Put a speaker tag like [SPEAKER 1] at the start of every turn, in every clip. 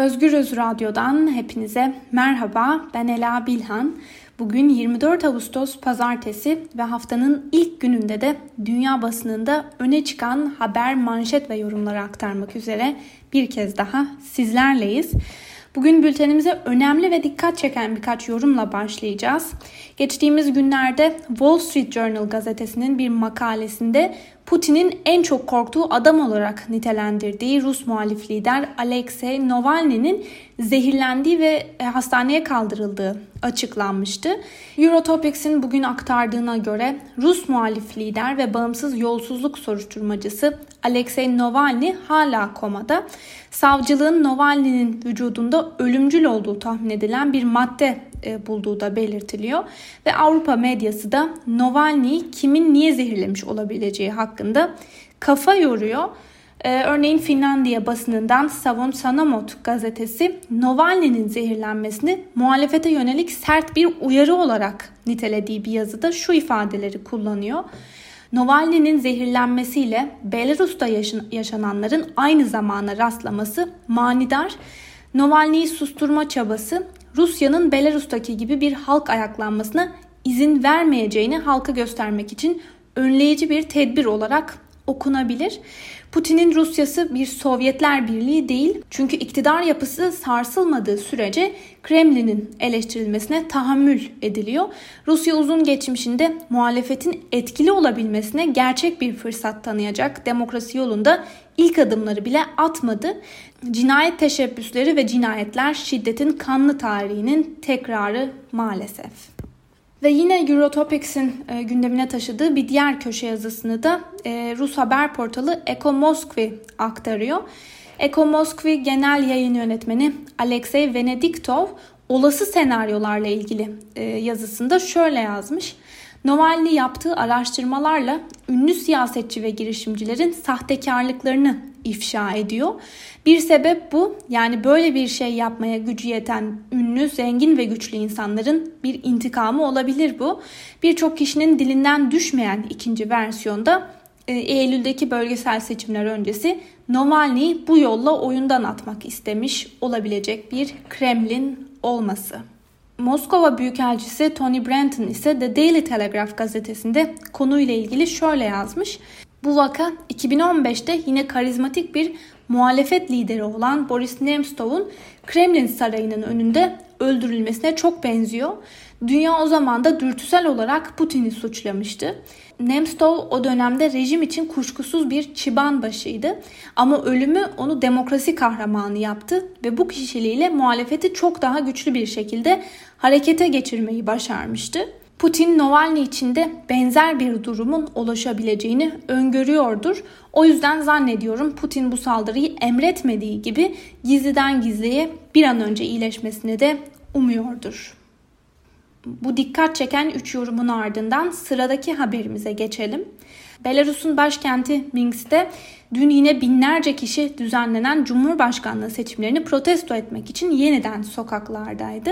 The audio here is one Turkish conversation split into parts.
[SPEAKER 1] Özgürüz Radyo'dan hepinize merhaba. Ben Ela Bilhan. Bugün 24 Ağustos Pazartesi ve haftanın ilk gününde de dünya basınında öne çıkan haber, manşet ve yorumları aktarmak üzere bir kez daha sizlerleyiz. Bugün bültenimize önemli ve dikkat çeken birkaç yorumla başlayacağız. Geçtiğimiz günlerde Wall Street Journal gazetesinin bir makalesinde Putin'in en çok korktuğu adam olarak nitelendirdiği Rus muhalif lider Alexei Navalny'nin zehirlendiği ve e, hastaneye kaldırıldığı açıklanmıştı. Eurotopics'in bugün aktardığına göre Rus muhalif lider ve bağımsız yolsuzluk soruşturmacısı Alexei Navalny hala komada. Savcılığın Navalny'nin vücudunda ölümcül olduğu tahmin edilen bir madde bulduğu da belirtiliyor. Ve Avrupa medyası da Navalny'yi kimin niye zehirlemiş olabileceği hakkında kafa yoruyor. Ee, örneğin Finlandiya basınından Savon Sanomot gazetesi Navalny'nin zehirlenmesini muhalefete yönelik sert bir uyarı olarak nitelediği bir yazıda şu ifadeleri kullanıyor. Navalny'nin zehirlenmesiyle Belarus'ta yaşananların aynı zamana rastlaması manidar. Navalny'yi susturma çabası Rusya'nın Belarus'taki gibi bir halk ayaklanmasına izin vermeyeceğini halka göstermek için önleyici bir tedbir olarak okunabilir. Putin'in Rusyası bir Sovyetler Birliği değil. Çünkü iktidar yapısı sarsılmadığı sürece Kremlin'in eleştirilmesine tahammül ediliyor. Rusya uzun geçmişinde muhalefetin etkili olabilmesine gerçek bir fırsat tanıyacak demokrasi yolunda ilk adımları bile atmadı. Cinayet teşebbüsleri ve cinayetler şiddetin kanlı tarihinin tekrarı maalesef. Ve yine Eurotopics'in e, gündemine taşıdığı bir diğer köşe yazısını da e, Rus haber portalı Eko Moskvi aktarıyor. Eko Moskvi Genel Yayın Yönetmeni Alexey Venediktov olası senaryolarla ilgili e, yazısında şöyle yazmış. Navalny yaptığı araştırmalarla ünlü siyasetçi ve girişimcilerin sahtekarlıklarını ifşa ediyor. Bir sebep bu. Yani böyle bir şey yapmaya gücü yeten ünlü, zengin ve güçlü insanların bir intikamı olabilir bu. Birçok kişinin dilinden düşmeyen ikinci versiyonda e, Eylül'deki bölgesel seçimler öncesi Navalny'yi bu yolla oyundan atmak istemiş olabilecek bir Kremlin olması. Moskova Büyükelçisi Tony Branton ise The Daily Telegraph gazetesinde konuyla ilgili şöyle yazmış. Bu vaka 2015'te yine karizmatik bir muhalefet lideri olan Boris Nemtsov'un Kremlin sarayının önünde öldürülmesine çok benziyor. Dünya o zaman da dürtüsel olarak Putin'i suçlamıştı. Nemtsov o dönemde rejim için kuşkusuz bir çıban başıydı. Ama ölümü onu demokrasi kahramanı yaptı ve bu kişiliğiyle muhalefeti çok daha güçlü bir şekilde harekete geçirmeyi başarmıştı. Putin Navalny için de benzer bir durumun ulaşabileceğini öngörüyordur. O yüzden zannediyorum Putin bu saldırıyı emretmediği gibi gizliden gizliye bir an önce iyileşmesini de umuyordur. Bu dikkat çeken 3 yorumun ardından sıradaki haberimize geçelim. Belarus'un başkenti Minsk'te dün yine binlerce kişi düzenlenen Cumhurbaşkanlığı seçimlerini protesto etmek için yeniden sokaklardaydı.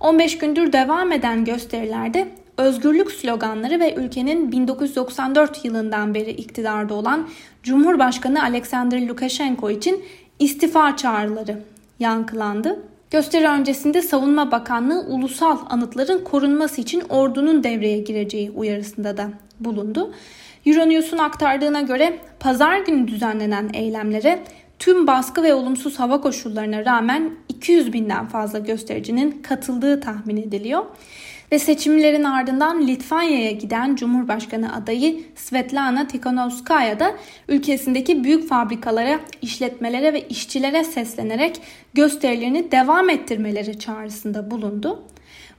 [SPEAKER 1] 15 gündür devam eden gösterilerde özgürlük sloganları ve ülkenin 1994 yılından beri iktidarda olan Cumhurbaşkanı Alexander Lukashenko için istifa çağrıları yankılandı. Gösteri öncesinde Savunma Bakanlığı ulusal anıtların korunması için ordunun devreye gireceği uyarısında da bulundu. Euronews'un aktardığına göre pazar günü düzenlenen eylemlere tüm baskı ve olumsuz hava koşullarına rağmen 200 binden fazla göstericinin katıldığı tahmin ediliyor. Ve seçimlerin ardından Litvanya'ya giden Cumhurbaşkanı adayı Svetlana Tikhanovskaya da ülkesindeki büyük fabrikalara, işletmelere ve işçilere seslenerek gösterilerini devam ettirmeleri çağrısında bulundu.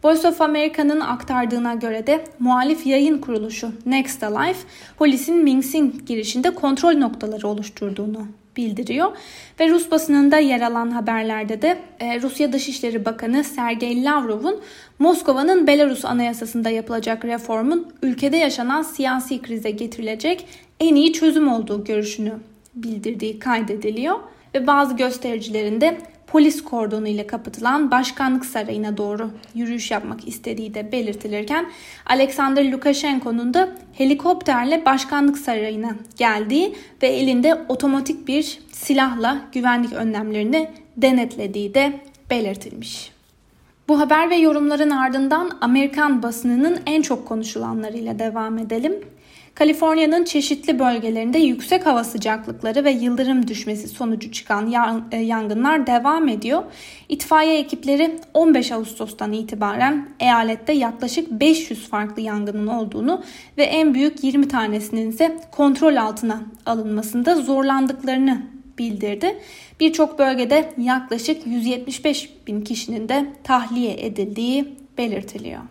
[SPEAKER 1] Voice of America'nın aktardığına göre de muhalif yayın kuruluşu Next Alive polisin Minsk'in girişinde kontrol noktaları oluşturduğunu bildiriyor. Ve Rus basınında yer alan haberlerde de e, Rusya Dışişleri Bakanı Sergey Lavrov'un Moskova'nın Belarus Anayasası'nda yapılacak reformun ülkede yaşanan siyasi krize getirilecek en iyi çözüm olduğu görüşünü bildirdiği kaydediliyor. Ve bazı göstericilerin de polis kordonu ile kapatılan başkanlık sarayına doğru yürüyüş yapmak istediği de belirtilirken Alexander Lukashenko'nun da helikopterle başkanlık sarayına geldiği ve elinde otomatik bir silahla güvenlik önlemlerini denetlediği de belirtilmiş. Bu haber ve yorumların ardından Amerikan basınının en çok konuşulanlarıyla devam edelim. Kaliforniya'nın çeşitli bölgelerinde yüksek hava sıcaklıkları ve yıldırım düşmesi sonucu çıkan e, yangınlar devam ediyor. İtfaiye ekipleri 15 Ağustos'tan itibaren eyalette yaklaşık 500 farklı yangının olduğunu ve en büyük 20 tanesinin ise kontrol altına alınmasında zorlandıklarını bildirdi. Birçok bölgede yaklaşık 175 bin kişinin de tahliye edildiği belirtiliyor.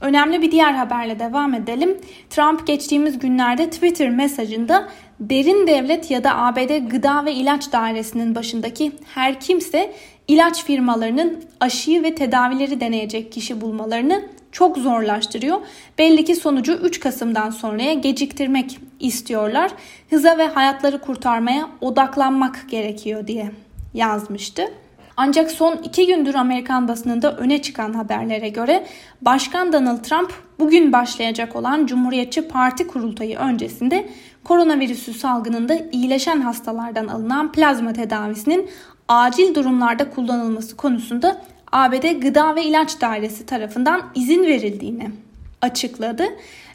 [SPEAKER 1] Önemli bir diğer haberle devam edelim. Trump geçtiğimiz günlerde Twitter mesajında derin devlet ya da ABD Gıda ve İlaç Dairesi'nin başındaki her kimse ilaç firmalarının aşıyı ve tedavileri deneyecek kişi bulmalarını çok zorlaştırıyor. Belli ki sonucu 3 Kasım'dan sonraya geciktirmek istiyorlar. Hıza ve hayatları kurtarmaya odaklanmak gerekiyor diye yazmıştı. Ancak son iki gündür Amerikan basınında öne çıkan haberlere göre Başkan Donald Trump bugün başlayacak olan Cumhuriyetçi Parti kurultayı öncesinde koronavirüsü salgınında iyileşen hastalardan alınan plazma tedavisinin acil durumlarda kullanılması konusunda ABD Gıda ve İlaç Dairesi tarafından izin verildiğini açıkladı.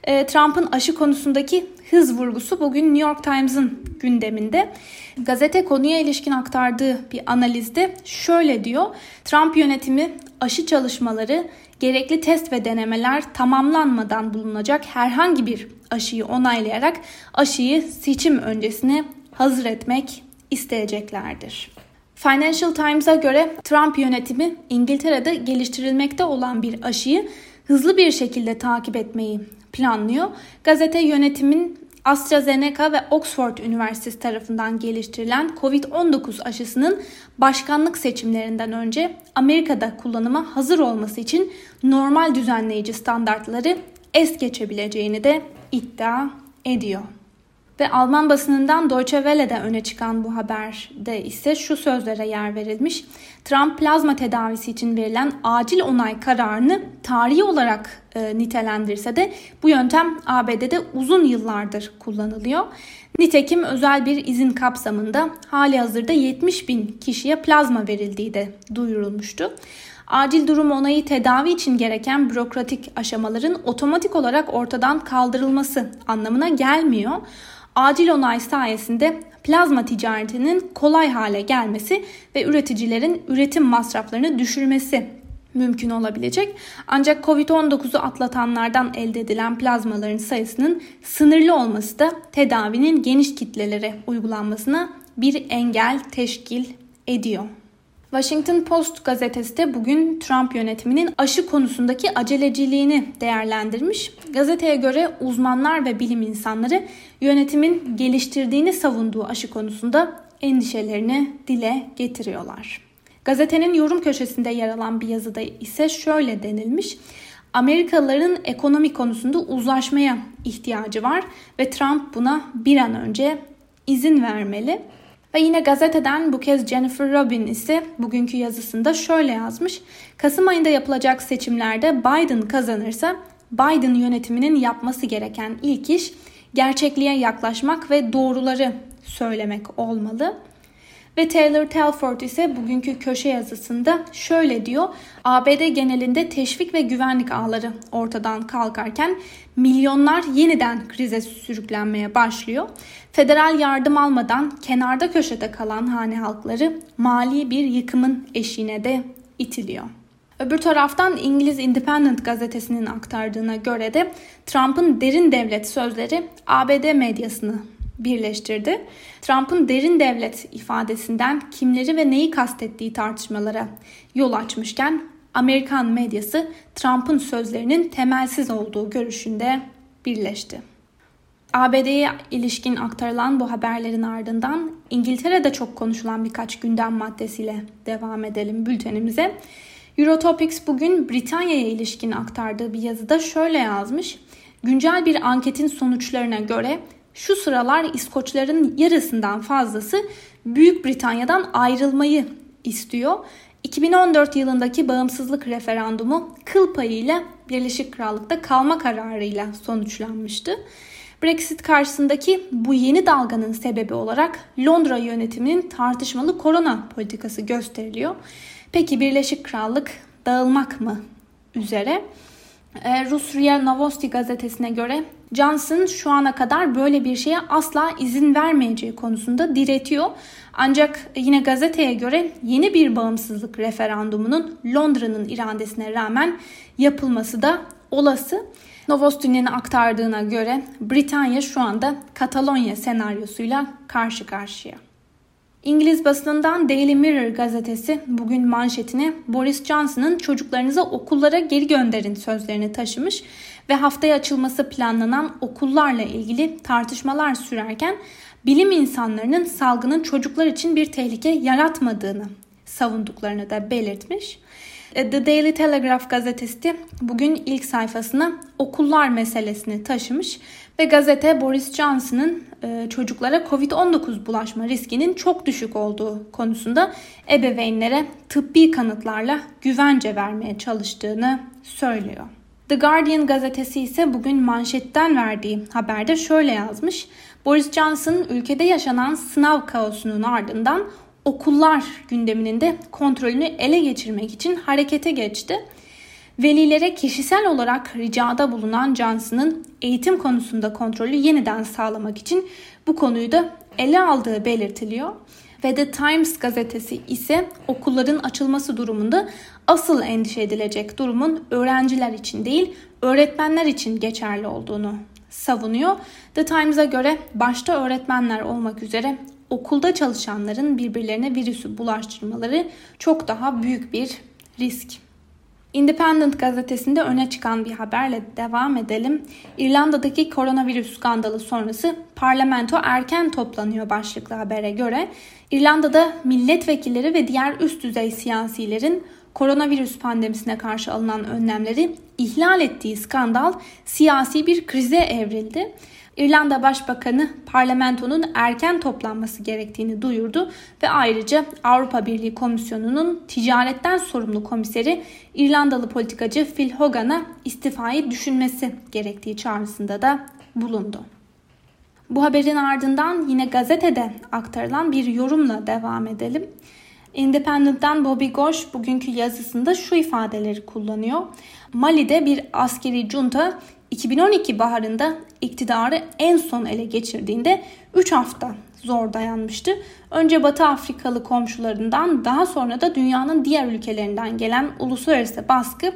[SPEAKER 1] E, Trump'ın aşı konusundaki hız vurgusu bugün New York Times'ın gündeminde. Gazete konuya ilişkin aktardığı bir analizde şöyle diyor. Trump yönetimi aşı çalışmaları gerekli test ve denemeler tamamlanmadan bulunacak herhangi bir aşıyı onaylayarak aşıyı seçim öncesine hazır etmek isteyeceklerdir. Financial Times'a göre Trump yönetimi İngiltere'de geliştirilmekte olan bir aşıyı hızlı bir şekilde takip etmeyi planlıyor. Gazete yönetimin AstraZeneca ve Oxford Üniversitesi tarafından geliştirilen COVID-19 aşısının başkanlık seçimlerinden önce Amerika'da kullanıma hazır olması için normal düzenleyici standartları es geçebileceğini de iddia ediyor. Ve Alman basınından Deutsche Welle'de öne çıkan bu haberde ise şu sözlere yer verilmiş. Trump plazma tedavisi için verilen acil onay kararını tarihi olarak e, nitelendirse de bu yöntem ABD'de uzun yıllardır kullanılıyor. Nitekim özel bir izin kapsamında hali hazırda 70 bin kişiye plazma verildiği de duyurulmuştu. Acil durum onayı tedavi için gereken bürokratik aşamaların otomatik olarak ortadan kaldırılması anlamına gelmiyor acil onay sayesinde plazma ticaretinin kolay hale gelmesi ve üreticilerin üretim masraflarını düşürmesi mümkün olabilecek. Ancak Covid-19'u atlatanlardan elde edilen plazmaların sayısının sınırlı olması da tedavinin geniş kitlelere uygulanmasına bir engel teşkil ediyor. Washington Post gazetesi de bugün Trump yönetiminin aşı konusundaki aceleciliğini değerlendirmiş. Gazeteye göre uzmanlar ve bilim insanları yönetimin geliştirdiğini savunduğu aşı konusunda endişelerini dile getiriyorlar. Gazetenin yorum köşesinde yer alan bir yazıda ise şöyle denilmiş. Amerikalıların ekonomi konusunda uzlaşmaya ihtiyacı var ve Trump buna bir an önce izin vermeli. Ve yine gazeteden bu kez Jennifer Robin ise bugünkü yazısında şöyle yazmış. Kasım ayında yapılacak seçimlerde Biden kazanırsa Biden yönetiminin yapması gereken ilk iş gerçekliğe yaklaşmak ve doğruları söylemek olmalı. Ve Taylor Telford ise bugünkü köşe yazısında şöyle diyor. ABD genelinde teşvik ve güvenlik ağları ortadan kalkarken milyonlar yeniden krize sürüklenmeye başlıyor. Federal yardım almadan kenarda köşede kalan hane halkları mali bir yıkımın eşiğine de itiliyor. Öbür taraftan İngiliz Independent gazetesinin aktardığına göre de Trump'ın derin devlet sözleri ABD medyasını birleştirdi. Trump'ın derin devlet ifadesinden kimleri ve neyi kastettiği tartışmalara yol açmışken Amerikan medyası Trump'ın sözlerinin temelsiz olduğu görüşünde birleşti. ABD'ye ilişkin aktarılan bu haberlerin ardından İngiltere'de çok konuşulan birkaç gündem maddesiyle devam edelim bültenimize. Eurotopics bugün Britanya'ya ilişkin aktardığı bir yazıda şöyle yazmış. Güncel bir anketin sonuçlarına göre şu sıralar İskoçların yarısından fazlası Büyük Britanya'dan ayrılmayı istiyor. 2014 yılındaki bağımsızlık referandumu kıl payıyla Birleşik Krallık'ta kalma kararıyla sonuçlanmıştı. Brexit karşısındaki bu yeni dalganın sebebi olarak Londra yönetiminin tartışmalı korona politikası gösteriliyor. Peki Birleşik Krallık dağılmak mı üzere? Ee, Rus RIA Novosti gazetesine göre Johnson şu ana kadar böyle bir şeye asla izin vermeyeceği konusunda diretiyor. Ancak yine gazeteye göre yeni bir bağımsızlık referandumunun Londra'nın iradesine rağmen yapılması da olası. Novosti'nin aktardığına göre Britanya şu anda Katalonya senaryosuyla karşı karşıya. İngiliz basınından Daily Mirror gazetesi bugün manşetine Boris Johnson'ın çocuklarınızı okullara geri gönderin sözlerini taşımış ve haftaya açılması planlanan okullarla ilgili tartışmalar sürerken bilim insanlarının salgının çocuklar için bir tehlike yaratmadığını savunduklarını da belirtmiş. E, The Daily Telegraph gazetesi bugün ilk sayfasına okullar meselesini taşımış ve gazete Boris Johnson'ın e, çocuklara Covid-19 bulaşma riskinin çok düşük olduğu konusunda ebeveynlere tıbbi kanıtlarla güvence vermeye çalıştığını söylüyor. The Guardian gazetesi ise bugün manşetten verdiği haberde şöyle yazmış. Boris Johnson ülkede yaşanan sınav kaosunun ardından okullar gündeminin de kontrolünü ele geçirmek için harekete geçti. Velilere kişisel olarak ricada bulunan Johnson'ın eğitim konusunda kontrolü yeniden sağlamak için bu konuyu da ele aldığı belirtiliyor. Ve The Times gazetesi ise okulların açılması durumunda asıl endişe edilecek durumun öğrenciler için değil öğretmenler için geçerli olduğunu savunuyor. The Times'a göre başta öğretmenler olmak üzere okulda çalışanların birbirlerine virüsü bulaştırmaları çok daha büyük bir risk. Independent gazetesinde öne çıkan bir haberle devam edelim. İrlanda'daki koronavirüs skandalı sonrası parlamento erken toplanıyor başlıklı habere göre. İrlanda'da milletvekilleri ve diğer üst düzey siyasilerin koronavirüs pandemisine karşı alınan önlemleri ihlal ettiği skandal siyasi bir krize evrildi. İrlanda Başbakanı parlamentonun erken toplanması gerektiğini duyurdu ve ayrıca Avrupa Birliği Komisyonu'nun ticaretten sorumlu komiseri İrlandalı politikacı Phil Hogan'a istifayı düşünmesi gerektiği çağrısında da bulundu. Bu haberin ardından yine gazetede aktarılan bir yorumla devam edelim. Independent'tan Bobby Gosh bugünkü yazısında şu ifadeleri kullanıyor. Mali'de bir askeri junta 2012 baharında iktidarı en son ele geçirdiğinde 3 hafta zor dayanmıştı. Önce Batı Afrikalı komşularından daha sonra da dünyanın diğer ülkelerinden gelen uluslararası baskı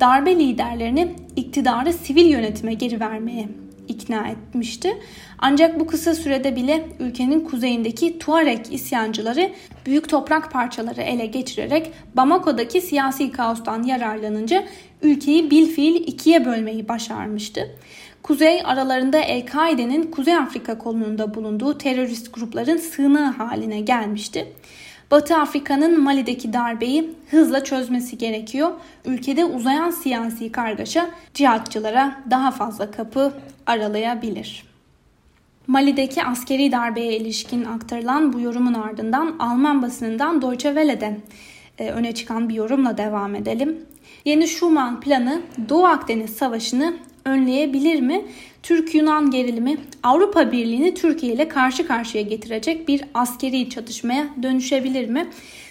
[SPEAKER 1] darbe liderlerini iktidarı sivil yönetime geri vermeye ikna etmişti. Ancak bu kısa sürede bile ülkenin kuzeyindeki Tuareg isyancıları büyük toprak parçaları ele geçirerek Bamako'daki siyasi kaostan yararlanınca ülkeyi bilfiil ikiye bölmeyi başarmıştı. Kuzey aralarında El-Kaide'nin Kuzey Afrika kolonunda bulunduğu terörist grupların sığınağı haline gelmişti. Batı Afrika'nın Mali'deki darbeyi hızla çözmesi gerekiyor. Ülkede uzayan siyasi kargaşa cihatçılara daha fazla kapı aralayabilir. Mali'deki askeri darbeye ilişkin aktarılan bu yorumun ardından Alman basınından Deutsche Welle'de e, öne çıkan bir yorumla devam edelim. Yeni Schuman planı Doğu Akdeniz Savaşı'nı önleyebilir mi? Türk-Yunan gerilimi Avrupa Birliği'ni Türkiye ile karşı karşıya getirecek bir askeri çatışmaya dönüşebilir mi?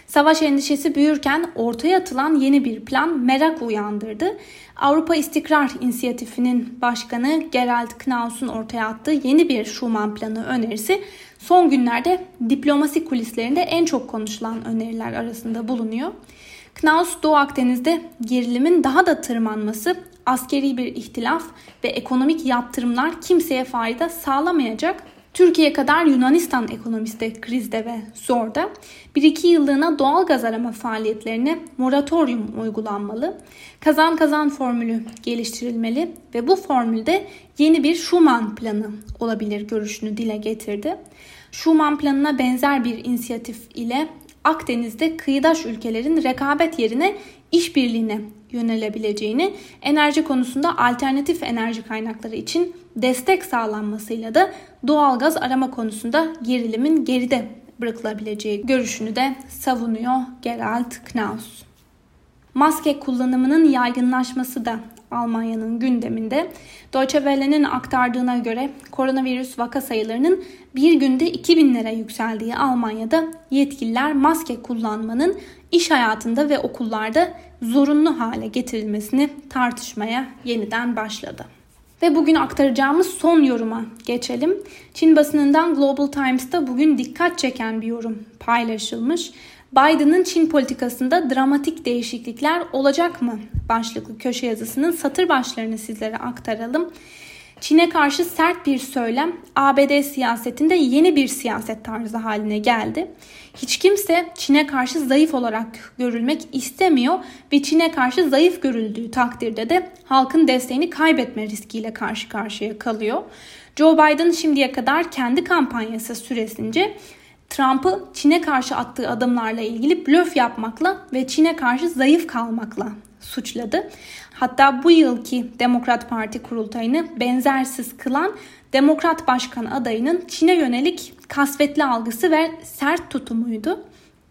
[SPEAKER 1] Savaş endişesi büyürken ortaya atılan yeni bir plan merak uyandırdı. Avrupa İstikrar İnisiyatifi'nin başkanı Gerald Knaus'un ortaya attığı yeni bir Schuman planı önerisi son günlerde diplomasi kulislerinde en çok konuşulan öneriler arasında bulunuyor. Knaus Doğu Akdeniz'de gerilimin daha da tırmanması, askeri bir ihtilaf ve ekonomik yaptırımlar kimseye fayda sağlamayacak. Türkiye kadar Yunanistan ekonomisi de krizde ve zorda. Bir iki yıllığına doğal gaz arama faaliyetlerine moratorium uygulanmalı. Kazan kazan formülü geliştirilmeli ve bu formülde yeni bir Schuman planı olabilir görüşünü dile getirdi. Schuman planına benzer bir inisiyatif ile Akdeniz'de kıyıdaş ülkelerin rekabet yerine işbirliğine yönelebileceğini, enerji konusunda alternatif enerji kaynakları için destek sağlanmasıyla da doğal gaz arama konusunda gerilimin geride bırakılabileceği görüşünü de savunuyor Gerald Knaus. Maske kullanımının yaygınlaşması da Almanya'nın gündeminde. Deutsche Welle'nin aktardığına göre koronavirüs vaka sayılarının bir günde 2000'lere yükseldiği Almanya'da yetkililer maske kullanmanın iş hayatında ve okullarda zorunlu hale getirilmesini tartışmaya yeniden başladı. Ve bugün aktaracağımız son yoruma geçelim. Çin basınından Global Times'ta bugün dikkat çeken bir yorum paylaşılmış. Biden'ın Çin politikasında dramatik değişiklikler olacak mı? Başlıklı köşe yazısının satır başlarını sizlere aktaralım. Çin'e karşı sert bir söylem ABD siyasetinde yeni bir siyaset tarzı haline geldi. Hiç kimse Çin'e karşı zayıf olarak görülmek istemiyor ve Çin'e karşı zayıf görüldüğü takdirde de halkın desteğini kaybetme riskiyle karşı karşıya kalıyor. Joe Biden şimdiye kadar kendi kampanyası süresince Trump'ı Çin'e karşı attığı adımlarla ilgili blöf yapmakla ve Çin'e karşı zayıf kalmakla suçladı. Hatta bu yılki Demokrat Parti kurultayını benzersiz kılan Demokrat Başkan adayının Çin'e yönelik kasvetli algısı ve sert tutumuydu.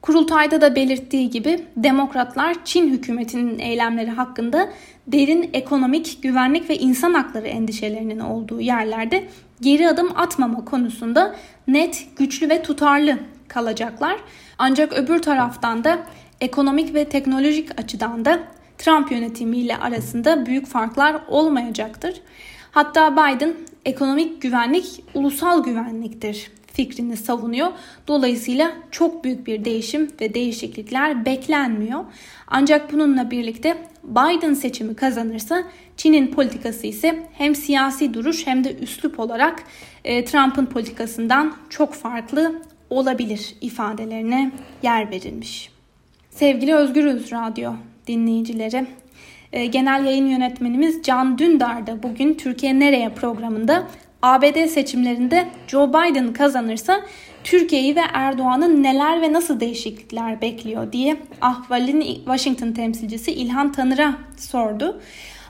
[SPEAKER 1] Kurultayda da belirttiği gibi demokratlar Çin hükümetinin eylemleri hakkında derin ekonomik, güvenlik ve insan hakları endişelerinin olduğu yerlerde geri adım atmama konusunda net, güçlü ve tutarlı kalacaklar. Ancak öbür taraftan da ekonomik ve teknolojik açıdan da Trump yönetimiyle arasında büyük farklar olmayacaktır. Hatta Biden ekonomik güvenlik ulusal güvenliktir fikrini savunuyor. Dolayısıyla çok büyük bir değişim ve değişiklikler beklenmiyor. Ancak bununla birlikte Biden seçimi kazanırsa Çin'in politikası ise hem siyasi duruş hem de üslup olarak e, Trump'ın politikasından çok farklı olabilir ifadelerine yer verilmiş. Sevgili Özgürüz Radyo dinleyicileri, e, Genel yayın yönetmenimiz Can Dündar da bugün Türkiye Nereye programında ABD seçimlerinde Joe Biden kazanırsa Türkiye'yi ve Erdoğan'ın neler ve nasıl değişiklikler bekliyor diye ahvalin Washington temsilcisi İlhan Tanır'a sordu.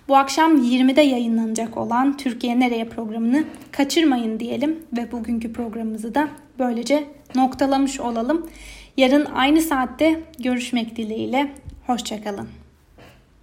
[SPEAKER 1] Bu akşam 20'de yayınlanacak olan Türkiye Nereye programını kaçırmayın diyelim ve bugünkü programımızı da böylece noktalamış olalım. Yarın aynı saatte görüşmek dileğiyle. Hoşçakalın.